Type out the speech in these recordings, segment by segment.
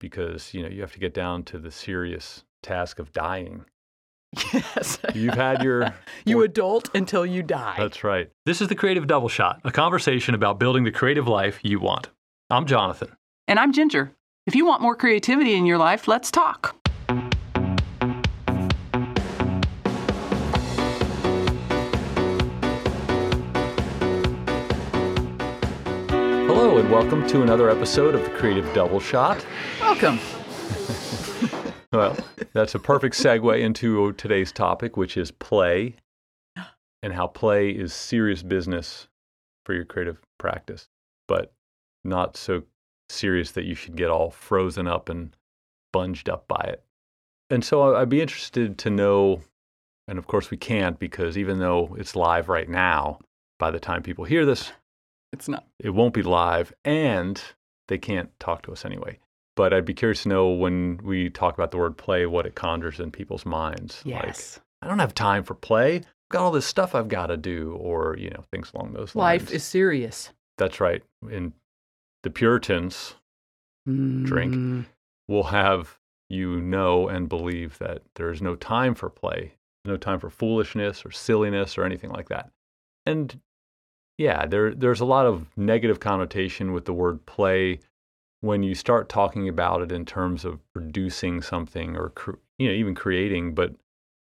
because you know you have to get down to the serious task of dying. Yes. You've had your you adult until you die. That's right. This is the Creative Double Shot, a conversation about building the creative life you want. I'm Jonathan. And I'm Ginger. If you want more creativity in your life, let's talk. Welcome to another episode of the Creative Double Shot. Welcome. Well, that's a perfect segue into today's topic, which is play and how play is serious business for your creative practice, but not so serious that you should get all frozen up and bunged up by it. And so I'd be interested to know, and of course we can't because even though it's live right now, by the time people hear this, It's not. it won't be live and they can't talk to us anyway. But I'd be curious to know when we talk about the word play, what it conjures in people's minds. Yes. Like, I don't have time for play. I've got all this stuff I've got to do, or, you know, things along those lines. Life is serious. That's right. In the Puritans Drink. Mm, will have you know and believe that there is no time for play, no time for foolishness or silliness or anything like that. And yeah, there there's a lot of negative connotation with the word play when you start talking about it in terms of producing something or cr- you know even creating, but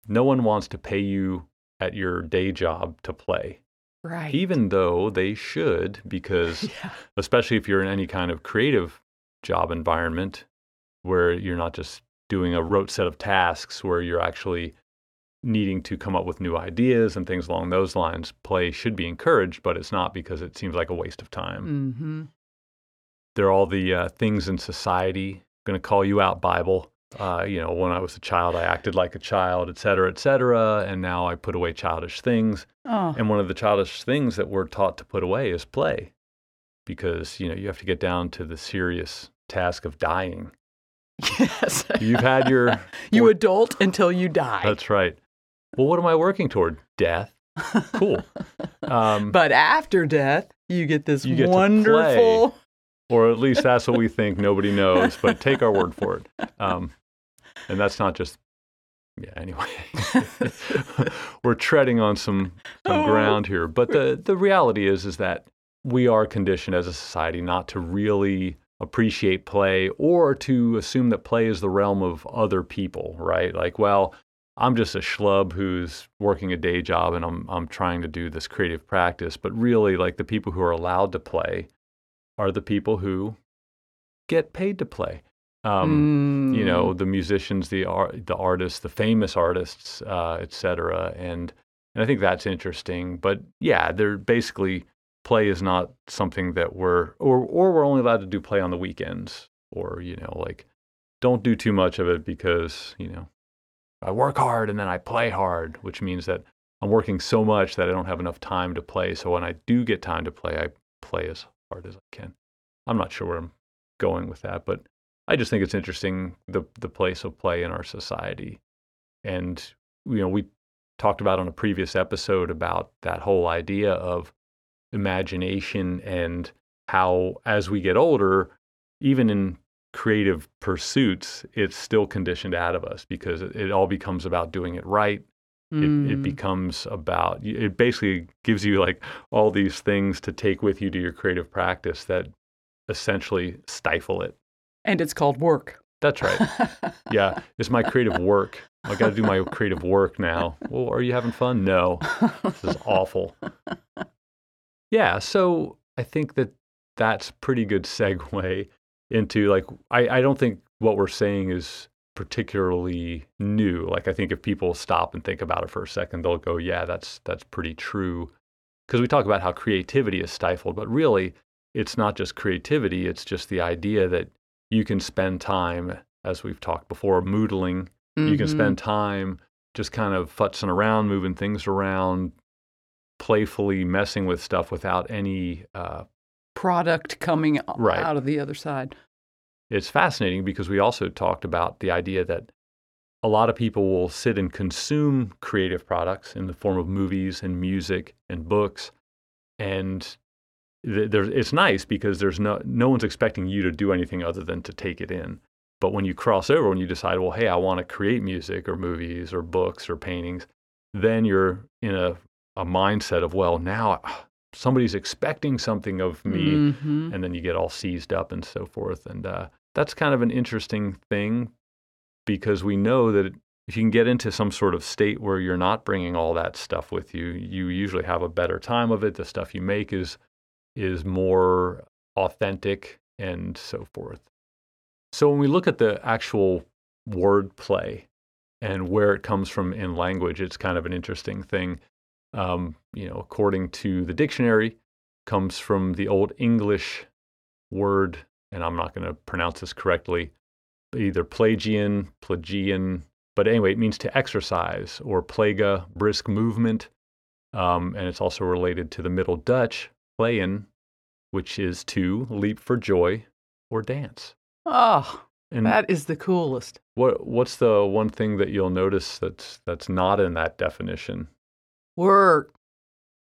no one wants to pay you at your day job to play, Right. even though they should because yeah. especially if you're in any kind of creative job environment where you're not just doing a rote set of tasks where you're actually needing to come up with new ideas and things along those lines play should be encouraged but it's not because it seems like a waste of time Mm-hmm. there are all the uh, things in society going to call you out bible uh, you know when i was a child i acted like a child et cetera et cetera and now i put away childish things Oh. and one of the childish things that we're taught to put away is play because, you know, you have to get down to the serious task of dying. Yes. You've had your you adult until you die. That's right. Well, what am I working toward? Death. Cool. Um, but after death, you get this You get wonderful. or at least that's what we think. Nobody knows, but take our word for it. Um, and that's not just yeah, anyway. We're treading on some some Oh. ground here, but the the reality is is that we are conditioned as a society not to really appreciate play or to assume that play is the realm of other people, right? Like, well, I'm just a schlub who's working a day job and I'm I'm trying to do this creative practice, but really like the people who are allowed to play are the people who get paid to play. Um, you Mm. know the musicians the art the artists the famous artists uh et cetera and and i think that's interesting but yeah they're basically play is not something that we're or or we're only allowed to do play on the weekends or you know like don't do too much of it because you know i work hard and then i play hard which means that i'm working so much that i don't have enough time to play. So when i do get time to play i play as hard as i can. I'm not sure where i'm going with that but I just think it's interesting the the place of play in our society, and you know we talked about on a previous episode about that whole idea of imagination and how as we get older, even in creative pursuits, it's still conditioned out of us because it, it all becomes about doing it right. It, it Mm. becomes about it basically gives you like all these things to take with you to your creative practice that essentially stifle it. and it's called work. That's right. Yeah, it's my creative work. I got to do my creative work now. Well, are you having fun? No, this is awful. Yeah, so I think that that's pretty good segue into like I, I don't think what we're saying is particularly new. Like I think if people stop and think about it for a second, they'll go, "Yeah, that's that's pretty true." Because we talk about how creativity is stifled, but really, it's not just creativity. It's just the idea that you can spend time, as we've talked before, moodling. You can Mhm. spend time just kind of futzing around, moving things around, playfully messing with stuff without any. Uh, product coming Right. out of the other side. it's fascinating because we also talked about the idea that a lot of people will sit and consume creative products in the form of movies and music and books, and th- there, it's nice because there's no no one's expecting you to do anything other than to take it in. But when you cross over, when you decide, well, hey, I want to create music or movies or books or paintings, then you're in a, a mindset of, well, now ah, somebody's expecting something of me. Mhm. And then you get all seized up and so forth. And uh, that's kind of an interesting thing because we know that if you can get into some sort of state where you're not bringing all that stuff with you, you usually have a better time of it. The stuff you make is is more authentic and so forth. So when we look at the actual word play and where it comes from in language, it's kind of an interesting thing. Um, you know, according to the dictionary, comes from the Old English word, and I'm not going to pronounce this correctly, either plagian, Pelagian, but anyway, it means to exercise or plaga, brisk movement. Um, and it's also related to the Middle Dutch, playen, which is to leap for joy or dance. Oh, And that is the coolest. what what's the one thing that you'll notice that's that's not in that definition? Work,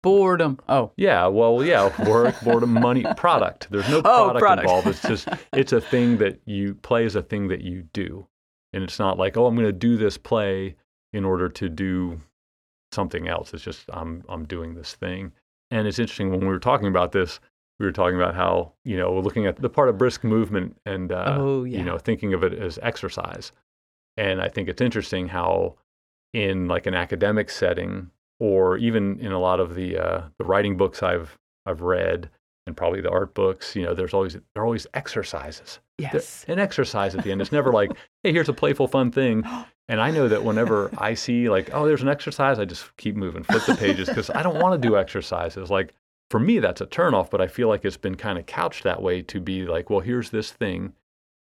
boredom. Oh, Yeah, well, yeah, work, boredom, money, product. There's no Oh, product, product. involved. It's just it's a thing that you play is a thing that you do, and it's not like oh, I'm going to do this play in order to do something else. It's just I'm I'm doing this thing, and it's interesting when we were talking about this. We were talking about how you know we're looking at the part of brisk movement and uh, Oh, yeah. you know thinking of it as exercise, and I think it's interesting how in like an academic setting or even in a lot of the uh, the writing books I've I've read and probably the art books, you know, there's always there are always exercises. Yes. An exercise at the end. It's never like, hey, here's a playful, fun thing. And I know that whenever I see like, oh, there's an exercise, I just keep moving, flip the pages because I don't want to do exercises. Like for me, that's a turnoff, but I feel like it's been kind of couched that way to be like, well, here's this thing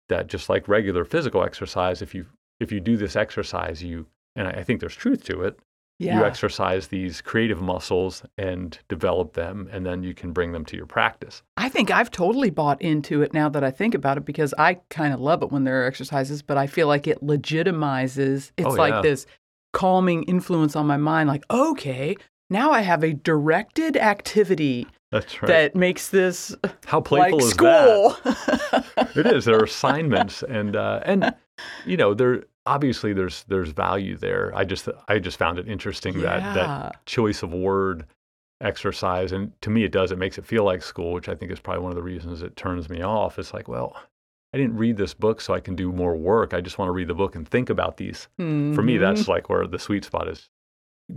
that just like regular physical exercise, if you if you do this exercise, you and I I think there's truth to it Yeah. you exercise these creative muscles and develop them, and then you can bring them to your practice. I think I've totally bought into it now that I think about it because I kind of love it when there are exercises, but I feel like it legitimizes. It's Oh, like yeah. this calming influence on my mind. Like, okay, now I have a directed activity That's right. that makes this How playful like is school. that? It is. There are assignments, and uh, and you know, there obviously there's there's value there. I just I just found it interesting that Yeah. that choice of word exercise, and to me, it does. It makes it feel like school, which I think is probably one of the reasons it turns me off. It's like, well. I didn't read this book so I can do more work. I just want to read the book and think about these for me Mhm. that's like where the sweet spot is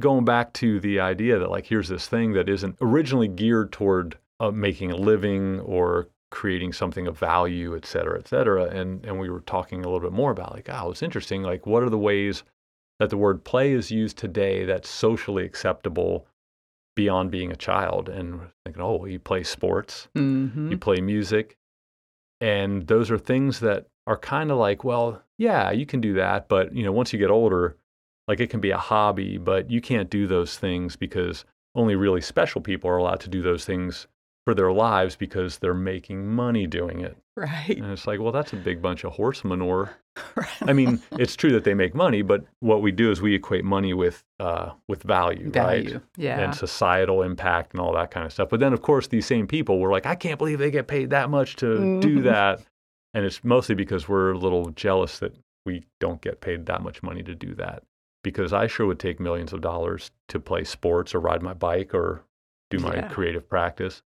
going back to the idea that like here's this thing that isn't originally geared toward uh, making a living or creating something of value et cetera et cetera and and we were talking a little bit more about like oh it's interesting like what are the ways that the word play is used today that's socially acceptable beyond being a child and thinking oh you play sports Mhm. you play music. And those are things that are kind of like, well, yeah, you can do that. But, you know, once you get older, like it can be a hobby, but you can't do those things because only really special people are allowed to do those things for their lives because they're making money doing it. Right. And it's like, well, that's a big bunch of horse manure. I mean, it's true that they make money, but what we do is we equate money with uh, with value, right? Yeah. and societal impact and all that kind of stuff. But then, of course, these same people were like, I can't believe they get paid that much to do Mhm. that. And it's mostly because we're a little jealous that we don't get paid that much money to do that. Because I sure would take millions of dollars to play sports or ride my bike or do my Yeah. creative practice.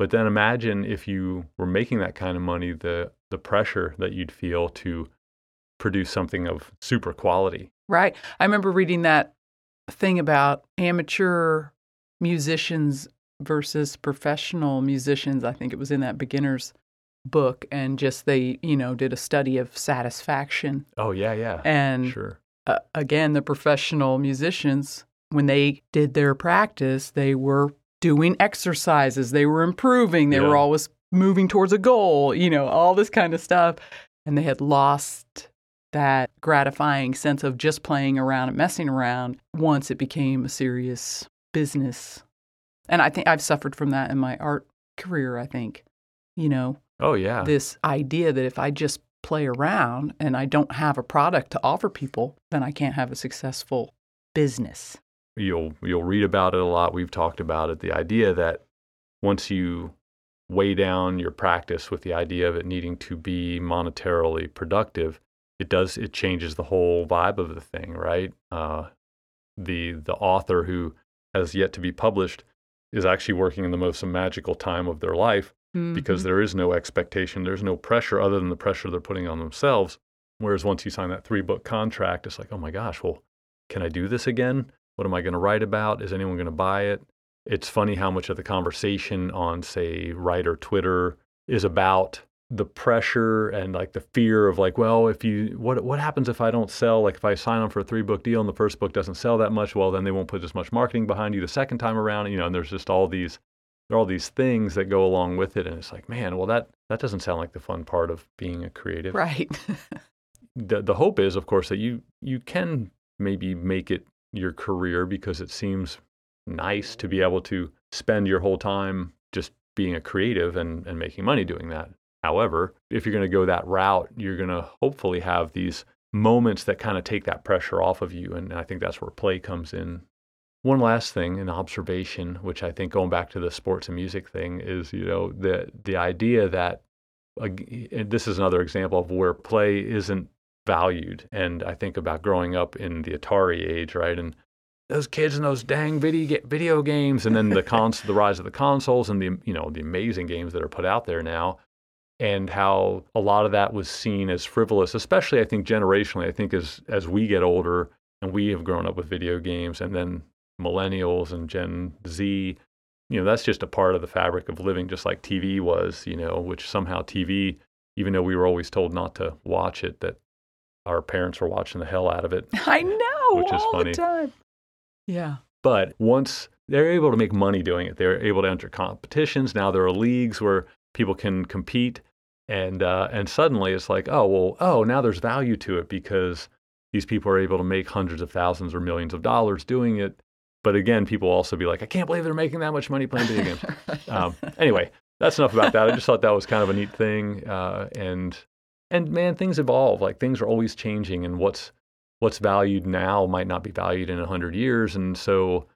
But then imagine if you were making that kind of money, the, the pressure that you'd feel to produce something of super quality. Right. I remember reading that thing about amateur musicians versus professional musicians. I think it was in that beginner's book. And just they, you know, did a study of satisfaction. Oh, yeah, yeah. And sure. uh, again, the professional musicians, when they did their practice, they were doing exercises, they were improving, they Yeah. were always moving towards a goal, you know, all this kind of stuff. And they had lost that gratifying sense of just playing around and messing around once it became a serious business. And I think I've suffered from that in my art career, I think. You know, Oh, yeah. this idea that if I just play around and I don't have a product to offer people, then I can't have a successful business. You'll you'll read about it a lot. We've talked about it. The idea that once you weigh down your practice with the idea of it needing to be monetarily productive, it does it changes the whole vibe of the thing, right? Uh, the the author who has yet to be published is actually working in the most magical time of their life Mm-hmm. because there is no expectation, there's no pressure other than the pressure they're putting on themselves. Whereas once you sign that three book contract, it's like, oh my gosh, well, can I do this again? What am I going to write about? Is anyone going to buy it? It's funny how much of the conversation on, say, Writer Twitter is about the pressure and like the fear of like, well, if you what what happens if I don't sell? Like if I sign on for a three book deal and the first book doesn't sell that much, well then they won't put as much marketing behind you the second time around. You know, and there's just all these there are all these things that go along with it, and it's like, man, well that that doesn't sound like the fun part of being a creative. right. The the hope is, of course, that you you can maybe make it your career because it seems nice to be able to spend your whole time just being a creative and, and making money doing that. However, if you're going to go that route, you're going to hopefully have these moments that kind of take that pressure off of you. And I think that's where play comes in. One last thing, an observation, which I think going back to the sports and music thing is, you know, the the idea that uh, this is another example of where play isn't valued. And I think about growing up in the Atari age, right? And those kids and those dang video video games, and then the cons, the rise of the consoles, and the you know the amazing games that are put out there now, and how a lot of that was seen as frivolous, especially I think generationally. I think as as we get older and we have grown up with video games, and then millennials and Gen Z, you know, that's just a part of the fabric of living, just like TV was, you know, which somehow TV, even though we were always told not to watch it, that our parents were watching the hell out of it. I know Which is all funny. the time. Yeah. But once they're able to make money doing it, they're able to enter competitions. Now there are leagues where people can compete, and uh, and suddenly it's like, oh well, oh now there's value to it because these people are able to make hundreds of thousands or millions of dollars doing it. But again, people also be like, I can't believe they're making that much money playing video games. um, anyway, that's enough about that. I just thought that was kind of a neat thing, uh, and and man, things evolve. Like things are always changing, and what's what's valued now might not be valued in a hundred years. And so,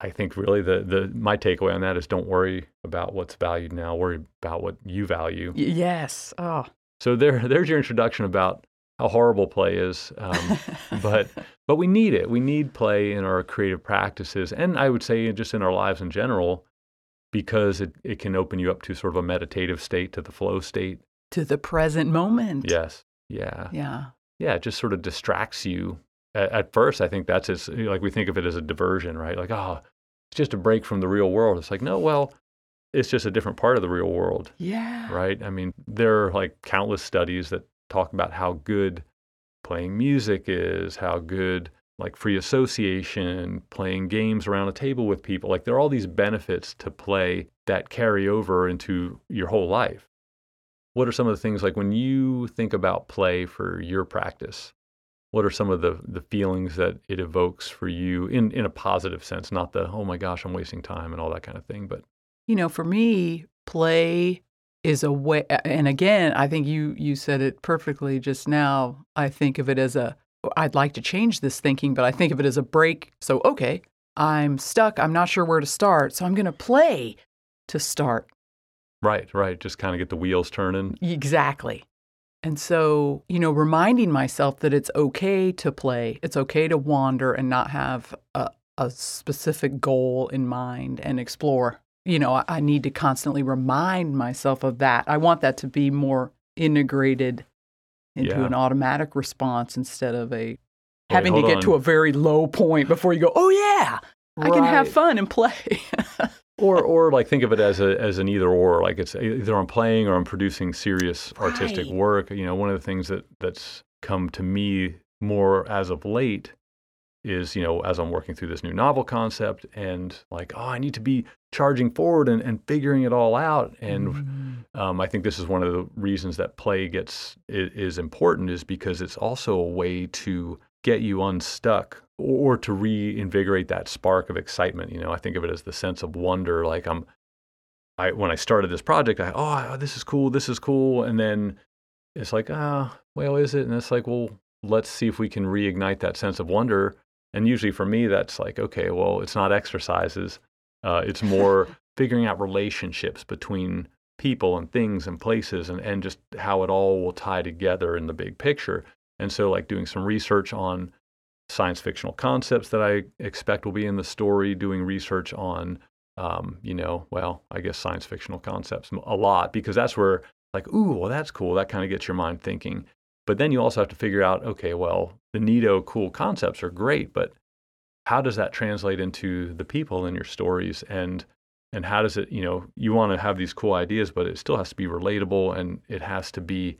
I think really the the my takeaway on that is don't worry about what's valued now. Worry about what you value. Y- yes. Oh. So there, there's your introduction about how horrible play is. Um, but but we need it. We need play in our creative practices, and I would say just in our lives in general, because it, it can open you up to sort of a meditative state, to the flow state. To the present moment. Yes, yeah, Yeah. yeah. It just sort of distracts you. At, at first, I think that's as, like we think of it as a diversion, right? Like, oh, it's just a break from the real world. It's like, no, well, it's just a different part of the real world Yeah. right? I mean, there are like countless studies that talk about how good playing music is, how good like free association, playing games around a table with people. Like there are all these benefits to play that carry over into your whole life. What are some of the things like when you think about play for your practice? What are some of the, the feelings that it evokes for you in, in a positive sense, not the, oh my gosh, I'm wasting time and all that kind of thing, but You know, for me, play is a way and again, I think you you said it perfectly just now. I think of it as a oh, I'd like to change this thinking, but I think of it as a break. So, okay, I'm stuck. I'm not sure where to start. So I'm going to play to start. Right, right. Just kind of get the wheels turning. Exactly. And so, you know, reminding myself that it's okay to play, it's okay to wander and not have a, a specific goal in mind and explore. You know, I, I need to constantly remind myself of that. I want that to be more integrated into Yeah. an automatic response instead of a having to get to a very low point before you go, oh, yeah, I can have fun and play. or or like think of it as a as an either or like it's either I'm playing or I'm producing serious artistic Right. work you know one of the things that that's come to me more as of late is you know as I'm working through this new novel concept and like oh I need to be charging forward and, and figuring it all out and Mm. um, I think this is one of the reasons that play gets i- is important is because it's also a way to get you unstuck or to reinvigorate that spark of excitement. You know, I think of it as the sense of wonder. Like I'm, I when I started this project, I oh this is cool, this is cool, and then it's like ah well is it? And it's like well let's see if we can reignite that sense of wonder. And usually for me that's like okay well it's not exercises, uh, it's more figuring out relationships between people and things and places and, and just how it all will tie together in the big picture. And so, like doing some research on science fictional concepts that I expect will be in the story, doing research on, um, you know, well, I guess science fictional concepts a lot because that's where, like, ooh, well, that's cool. That kind of gets your mind thinking. But then you also have to figure out, okay, well, the neato cool concepts are great, but how does that translate into the people in your stories and and how does it you know you want to have these cool ideas but it still has to be relatable and it has to be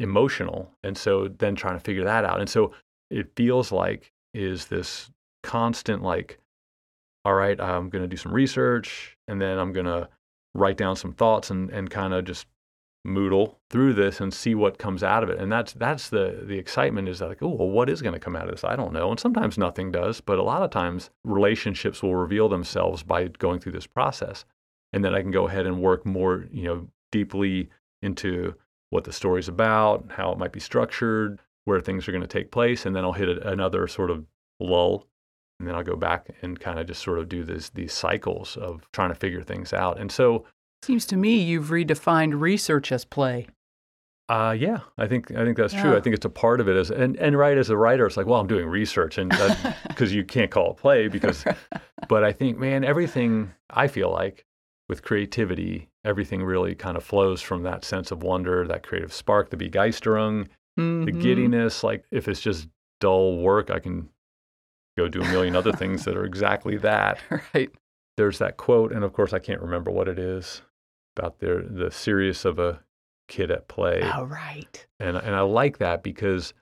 emotional and so then trying to figure that out and so it feels like is this constant like all right i'm going to do some research and then i'm going to write down some thoughts and, and kind of just moodle through this and see what comes out of it. And that's that's the the excitement is like, oh, well, what is going to come out of this? I don't know. And sometimes nothing does, but a lot of times relationships will reveal themselves by going through this process. And then I can go ahead and work more, you know, deeply into what the story's about, how it might be structured, where things are going to take place, and then I'll hit another sort of lull and then I'll go back and kind of just sort of do this, these cycles of trying to figure things out. And so Seems to me you've redefined research as play. Uh, yeah, I think I think that's yeah. true. I think it's a part of it as and and right as a writer, it's like, well, I'm doing research, and because you can't call it play because, but I think, man, everything I feel like with creativity, everything really kind of flows from that sense of wonder, that creative spark, the Begeisterung, mm-hmm. the giddiness. Like if it's just dull work, I can go do a million other things that are exactly that. Right. There's that quote, and of course, I can't remember what it is about their the serious of a kid at play. Oh, right. And and I like that because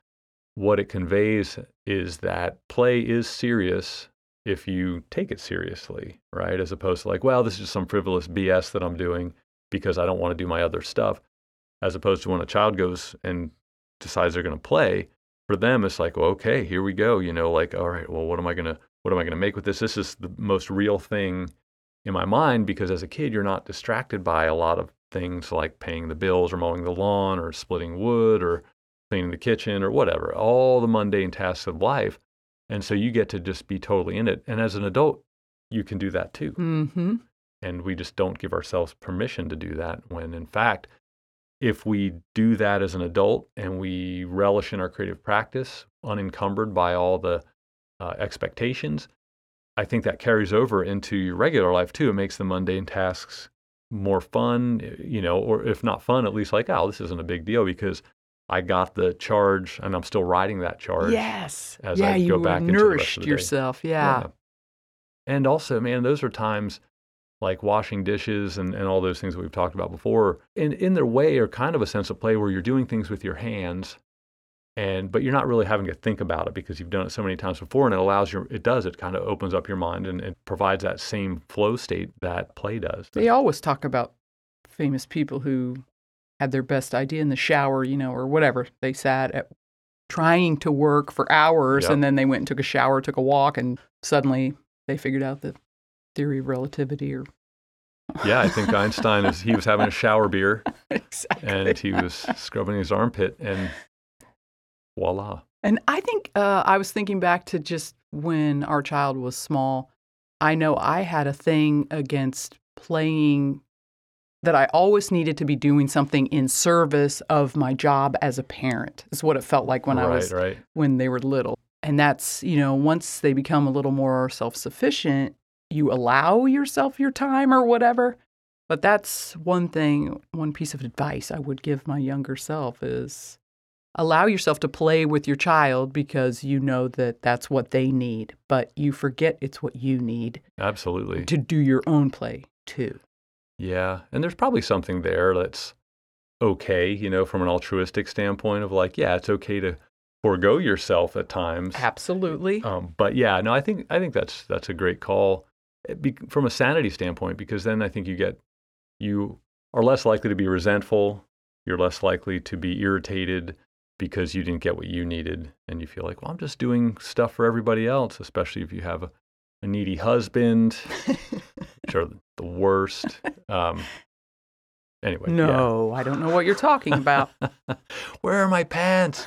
what it conveys is that play is serious if you take it seriously, right? As opposed to like, well, this is just some frivolous BS that I'm doing because I don't want to do my other stuff. As opposed to when a child goes and decides they're going to play, for them it's like, well, okay, here we go. You know, like, all right, well, what am I gonna what am I gonna make with this? This is the most real thing in my mind because as a kid, you're not distracted by a lot of things like paying the bills or mowing the lawn or splitting wood or cleaning the kitchen or whatever, all the mundane tasks of life. And so you get to just be totally in it. And as an adult, you can do that too. Mm-hmm. And we just don't give ourselves permission to do that when, in fact, if we do that as an adult and we relish in our creative practice, unencumbered by all the uh, expectations, I think that carries over into your regular life too. It makes the mundane tasks more fun, eh, you know, or if not fun, at least like, oh, this isn't a big deal because I got the charge and I'm still riding that charge. Yes. As yeah, I go you back nourished into yourself. Yeah. yeah. And also, man, those are times like washing dishes and, and all those things that we've talked about before. And in their way are kind of a sense of play where you're doing things with your hands and but you're not really having to think about it because you've done it so many times before and it allows your it does it kind of opens up your mind and it provides that same flow state that play does they always talk about famous people who had their best idea in the shower you know or whatever they sat at trying to work for hours yep. and then they went and took a shower took a walk and suddenly they figured out the theory of relativity or yeah, I think Einstein is he was having a shower beer exactly. and he was scrubbing his armpit and voila. And I think uh, I was thinking back to just when our child was small. I know I had a thing against playing that I always needed to be doing something in service of my job as a parent. Is what it felt like when right, I was right. when they were little. And that's, you know, once they become a little more self-sufficient, you allow yourself your time or whatever. But that's one thing, one piece of advice I would give my younger self is allow yourself to play with your child because you know that that's what they need, but you forget it's what you need. Absolutely. To do your own play too. Yeah. And there's probably something there that's okay, you know, from an altruistic standpoint of like, yeah, it's okay to forego yourself at times. Absolutely. Um, but yeah, no, I think I think that's that's a great call eh, Be, from a sanity standpoint because then I think you get you are less likely to be resentful. You're less likely to be irritated because you didn't get what you needed and you feel like, well, I'm just doing stuff for everybody else, especially if you have a, a needy husband, which are the worst. Um, anyway. No, yeah. I don't know what you're talking about. Where are my pants?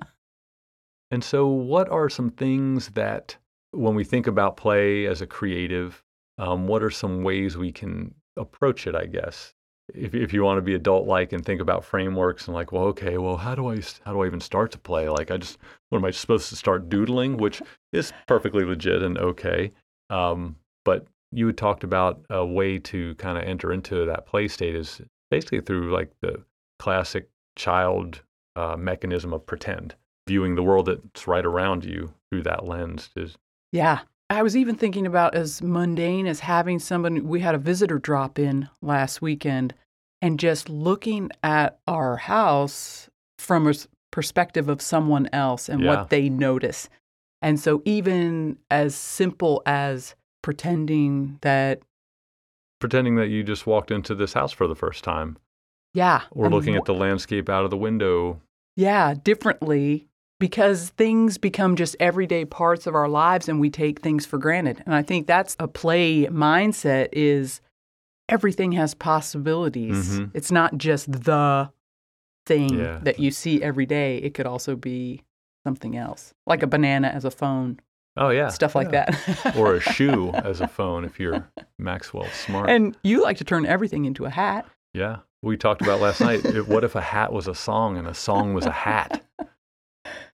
and so, what are some things that, when we think about play as a creative, um, what are some ways we can approach it, I guess. If if you want to be adult like and think about frameworks and like, well, okay, well, how do I how do I even start to play? Like, I just what am I supposed to start doodling, which is perfectly legit and okay. Um, but you had talked about a way to kind of enter into that play state is basically through like the classic child uh, mechanism of pretend, viewing the world that's right around you through that lens. Is yeah. I was even thinking about as mundane as having someone. We had a visitor drop in last weekend, and just looking at our house from a perspective of someone else and Yeah. what they notice. And so, even as simple as pretending that, pretending that you just walked into this house for the first time, yeah, or and looking wh- at the landscape out of the window. Yeah, differently because things become just everyday parts of our lives and we take things for granted. And I think that's a play mindset is everything has possibilities. Mhm. It's not just the thing Yeah. that you see every day. It could also be something else. Like a banana as a phone, Oh yeah, stuff like yeah. that. or a shoe as a phone if you're Maxwell Smart. And you like to turn everything into a hat. yeah, we talked about last night. it- what if a hat was a song and a song was a hat?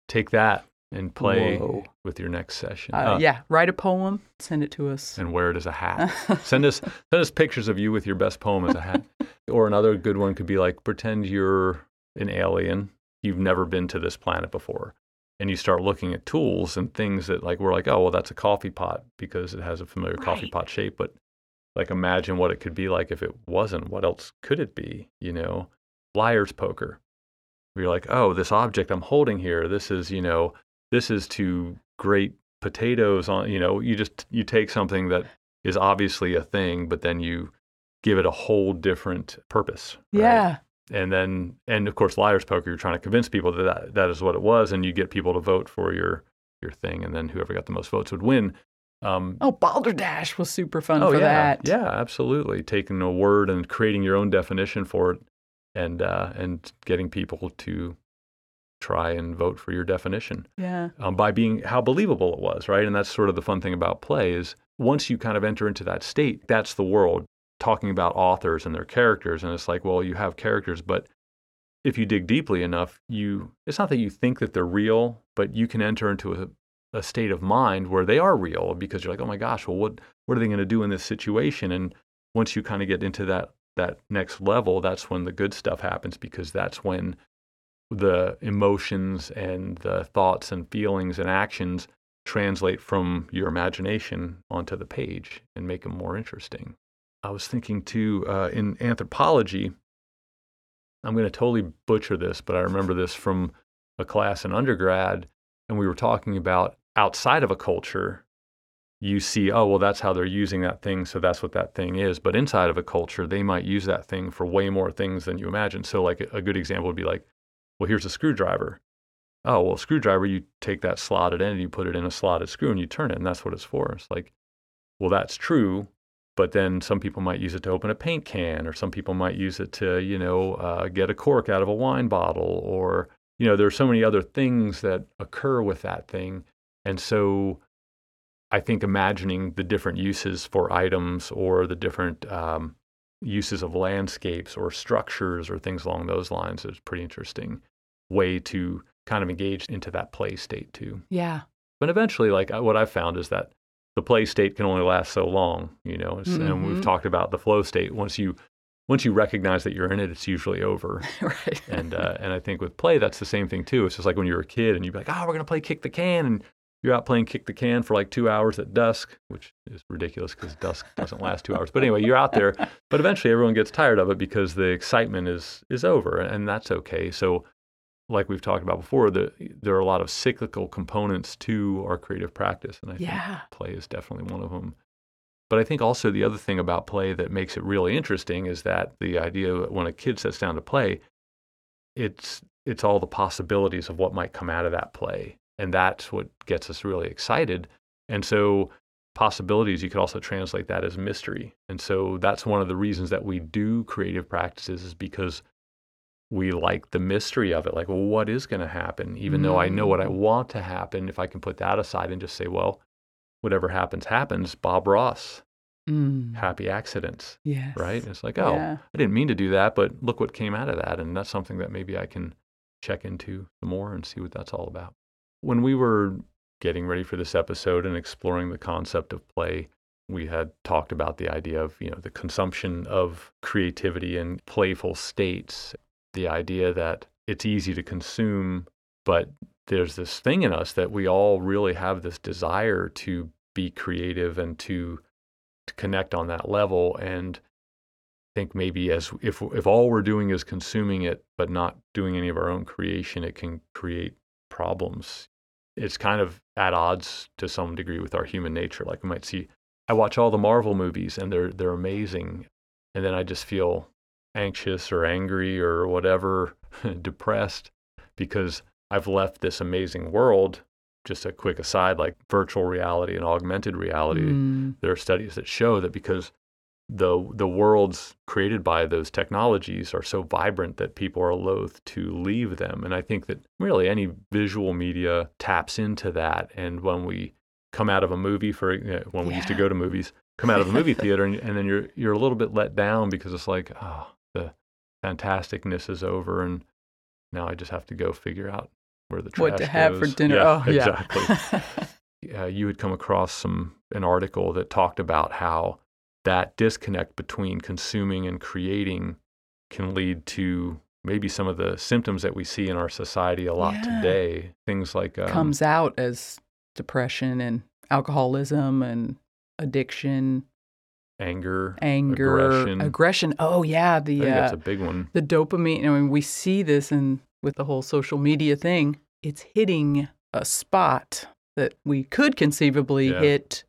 Take that and play Whoa. with your next session. Uh, Uh, yeah, write a poem, send it to us. and wear it as a hat. send us send us pictures of you with your best poem as a hat. or another good one could be like pretend you're an alien. You've never been to this planet before. And you start looking at tools and things that like we're like, oh well that's a coffee pot because it has a familiar coffee pot shape. But like imagine what it could be like if it wasn't. What else could it be? You know? Liar's poker. Where you're like, oh, this object I'm holding here, this is, you know, this is to grate potatoes on you know, you just you take something that is obviously a thing, but then you give it a whole different purpose. right? yeah. And then, and of course, liar's poker, you're trying to convince people that, that that is what it was, and you get people to vote for your your thing, and then whoever got the most votes would win. Um, Oh, Balderdash was super fun oh for yeah, that. yeah, absolutely. Taking a word and creating your own definition for it, and uh, and getting people to try and vote for your definition Yeah. um, by being how believable it was, right? And that's sort of the fun thing about play is once you kind of enter into that state, that's the world talking about authors and their characters, and it's like, well, you have characters, but if you dig deeply enough, you it's not that you think that they're real, but you can enter into a, a state of mind where they are real because you're like, oh my gosh, well, what what are they going to do in this situation? And once you kind of get into that that next level, that's when the good stuff happens because that's when the emotions and the thoughts and feelings and actions translate from your imagination onto the page and make them more interesting. I was thinking too uh, in anthropology. I'm going to totally butcher this, but I remember this from a class in undergrad, and we were talking about outside of a culture. You see, oh, well, that's how they're using that thing, so that's what that thing is. But inside of a culture, they might use that thing for way more things than you imagine. So, like, a good example would be like, well, here's a screwdriver. Oh, well, screwdriver, you take that slotted end and you put it in a slotted screw and you turn it, and that's what it's for. It's like, well, that's true, but then some people might use it to open a paint can, or some people might use it to, you know, uh, get a cork out of a wine bottle, or, you know, there are so many other things that occur with that thing. And so I think imagining the different uses for items or the different um, uses of landscapes or structures or things along those lines is a pretty interesting way to kind of engage into that play state too. Yeah. But eventually, like uh, what I've found is that the play state can only last so long, you know. It's, And we've Mhm. talked about the flow state. Once you once you recognize that you're in it, it's usually over. right. And uh, and I think with play, that's the same thing too. It's just like when you're a kid and you'd be like, oh, we're gonna play kick the can, and you're out playing kick the can for like two hours at dusk, which is ridiculous because dusk doesn't last two hours. But anyway, you're out there, but eventually everyone gets tired of it because the excitement is is over, and that's okay. So, like we've talked about before, the, there are a lot of cyclical components to our creative practice, and I think play is definitely one of them. But I think also the other thing about play that makes it really interesting is that the idea that when a kid sits down to play, it's it's all the possibilities of what might come out of that play, and that's what gets us really excited. And so possibilities you could also translate that as mystery. And so that's one of the reasons that we do creative practices is because we like the mystery of it. Like, well, what is going to happen? Even though I know what I Mm. want to happen, if I can put that aside and just say, well, whatever happens, happens. Bob Ross Mm. happy accidents, Yes. right? It's like, oh, Yeah. I didn't mean to do that, but look what came out of that. And that's something that maybe I can check into more and see what that's all about. When we were getting ready for this episode and exploring the concept of play, we had talked about the idea of, you know, the consumption of creativity and playful states, the idea that it's easy to consume, but there's this thing in us that we all really have this desire to be creative and to, to connect on that level. And think maybe as if if all we're doing is consuming it but not doing any of our own creation it can create problems it's kind of at odds to some degree with our human nature. Like we might see i watch all the Marvel movies and they're they're amazing. And then i just feel anxious or angry or whatever depressed because i've left this amazing world. Just a quick aside like virtual reality and augmented reality Mm. there are studies that show that because the the worlds created by those technologies are so vibrant that people are loath to leave them. And i think that really any visual media taps into that. And when we come out of a movie for you know, when we used to go to movies come out of a movie theater and, and then you're you're a little bit let down because it's like oh the fantasticness is over and now i just have to go figure out where the trash What to have for dinner? Yeah, oh, exactly. Uh, you had come across some an article that talked about how that disconnect between consuming and creating can lead to maybe some of the symptoms that we see in our society a lot Yeah. today. Things like um, Comes out as depression and alcoholism and addiction, anger. anger, Aggression. aggression. Oh yeah, the uh, that's a big one. the dopamine. I mean, we see this in with the whole social media thing. It's hitting a spot that we could conceivably Yeah. hit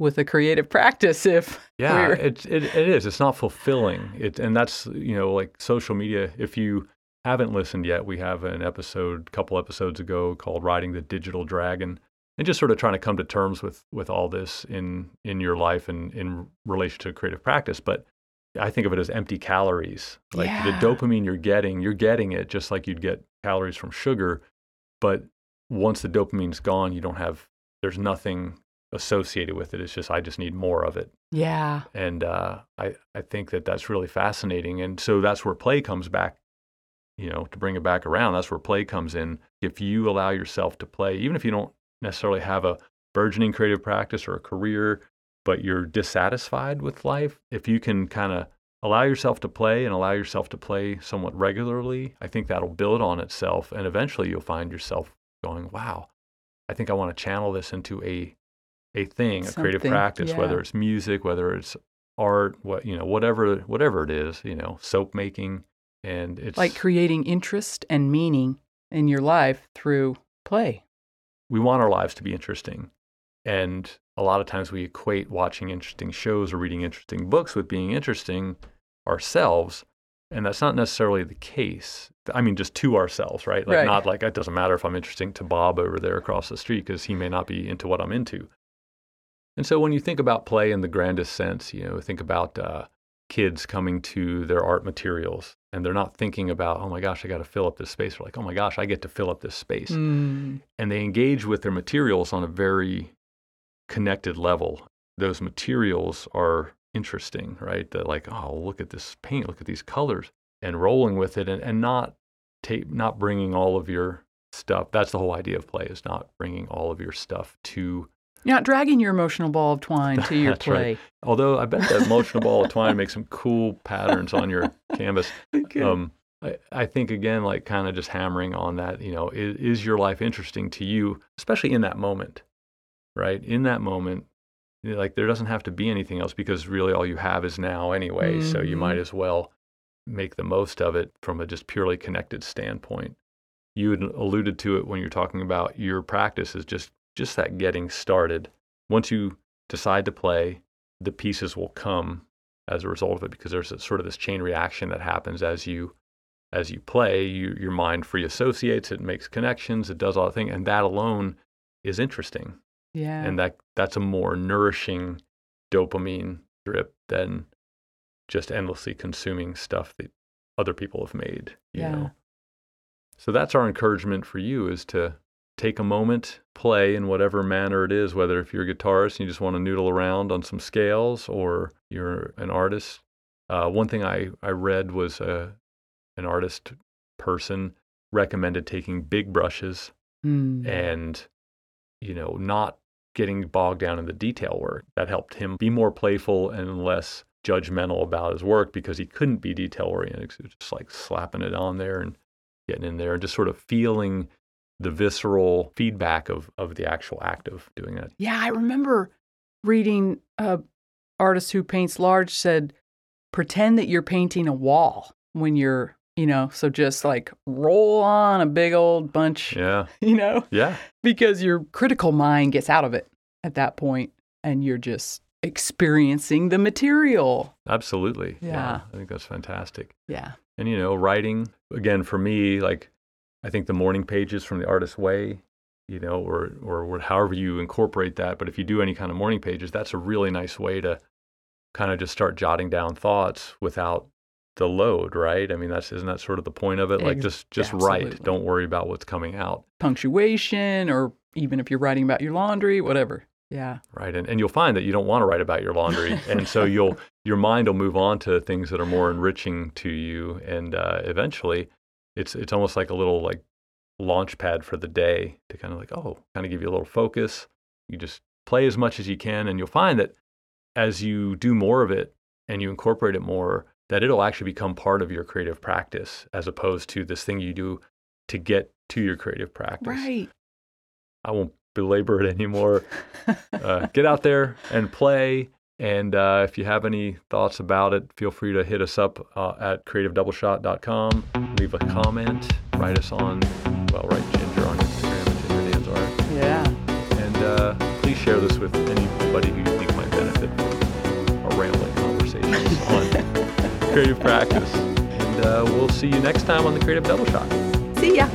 with a creative practice if Yeah, we're it, it it is. It's not fulfilling. It and that's you know like social media. If you haven't listened yet, we have an episode, a couple episodes ago, called "Riding the Digital Dragon," and just sort of trying to come to terms with with all this in in your life and in relation to creative practice. But I think of it as empty calories. Like the dopamine you're getting, you're getting it just like you'd get calories from sugar. But once the dopamine's gone, you don't have. There's nothing associated with it. It's just I just need more of it yeah and uh, I I think that that's really fascinating. And so that's where play comes back. You know, to bring it back around, that's where play comes in. If you allow yourself to play, even if you don't necessarily have a burgeoning creative practice or a career, but you're dissatisfied with life, if you can kind of allow yourself to play and allow yourself to play somewhat regularly, I think that'll build on itself, and eventually you'll find yourself going, "Wow, I think I want to channel this into a a thing, a creative Something, practice, whether it's music, whether it's art, what you know, whatever whatever it is, you know, soap making, and it's like creating interest and meaning in your life through play. we want our lives to be interesting, and a lot of times we equate watching interesting shows or reading interesting books with being interesting ourselves, and that's not necessarily the case. I mean, just to ourselves, right? Like Right. not like it doesn't matter if I'm interesting to Bob over there across the street because he may not be into what I'm into. And so when you think about play in the grandest sense, you know, think about uh, kids coming to their art materials and they're not thinking about, oh my gosh, I got to fill up this space. They're like, oh my gosh, I get to fill up this space. Mm. And they engage with their materials on a very connected level. Those materials are interesting, right? That like, oh, look at this paint, look at these colors, and rolling with it, and, and not take, not bringing all of your stuff. That's the whole idea of play is not bringing all of your stuff to You're not dragging your emotional ball of twine to your That's right. play. Although I bet that emotional ball of twine makes some cool patterns on your canvas. Okay. Um, I, I think again, like kind of just hammering on that. You know, is, is your life interesting to you, especially in that moment, right? In that moment, like there doesn't have to be anything else because really all you have is now anyway. So you Mhm. might as well make the most of it from a just purely connected standpoint. You had alluded to it when you're talking about your practice is just just that getting started. Once you decide to play, the pieces will come as a result of it because there's a, sort of this chain reaction that happens as you as you play. You, your mind free associates, it makes connections, it does all the things, and that alone is interesting. yeah. And that that's a more nourishing dopamine drip than just endlessly consuming stuff that other people have made. You Yeah. know. So that's our encouragement for you is to take a moment, play in whatever manner it is, whether if you're a guitarist and you just want to noodle around on some scales or you're an artist. Uh, one thing I, I read was uh, an artist person recommended taking big brushes Mm. and, you know, not getting bogged down in the detail work. That helped him be more playful and less judgmental about his work because he couldn't be detail oriented. He was just like slapping it on there and getting in there and just sort of feeling the visceral feedback of, of the actual act of doing it. Yeah, I remember reading a artist who paints large said, pretend that you're painting a wall when you're, you know, so just like roll on a big old bunch, Yeah. you know, Yeah. because your critical mind gets out of it at that point and you're just experiencing the material. Absolutely. Yeah. I think that's fantastic. Yeah. And, you know, writing, again, for me, like, I think the morning pages from the artist's way, you know, or, or or however you incorporate that. But if you do any kind of morning pages, that's a really nice way to kind of just start jotting down thoughts without the load, right? I mean, that's isn't that sort of the point of it? Like just just write. Don't worry about what's coming out, Punctuation, or even if you're writing about your laundry, whatever. Yeah. right? And and you'll find that you don't want to write about your laundry, and so you'll your mind will move on to things that are more enriching to you, and uh, eventually, it's it's almost like a little like launch pad for the day to kind of like oh, kind of give you a little focus. You just play as much as you can, and you'll find that as you do more of it and you incorporate it more, that it'll actually become part of your creative practice as opposed to this thing you do to get to your creative practice. Right. I won't belabor it anymore. uh, get out there and play. And uh, if you have any thoughts about it, feel free to hit us up uh, at creativedoubleshot.com. Leave a comment. Write us on, well, write Ginger on Instagram at Ginger Danzar. yeah. And uh, please share this with anybody who you think might benefit from our rambling conversations on creative practice. And uh, we'll see you next time on the Creative Double Shot. See ya.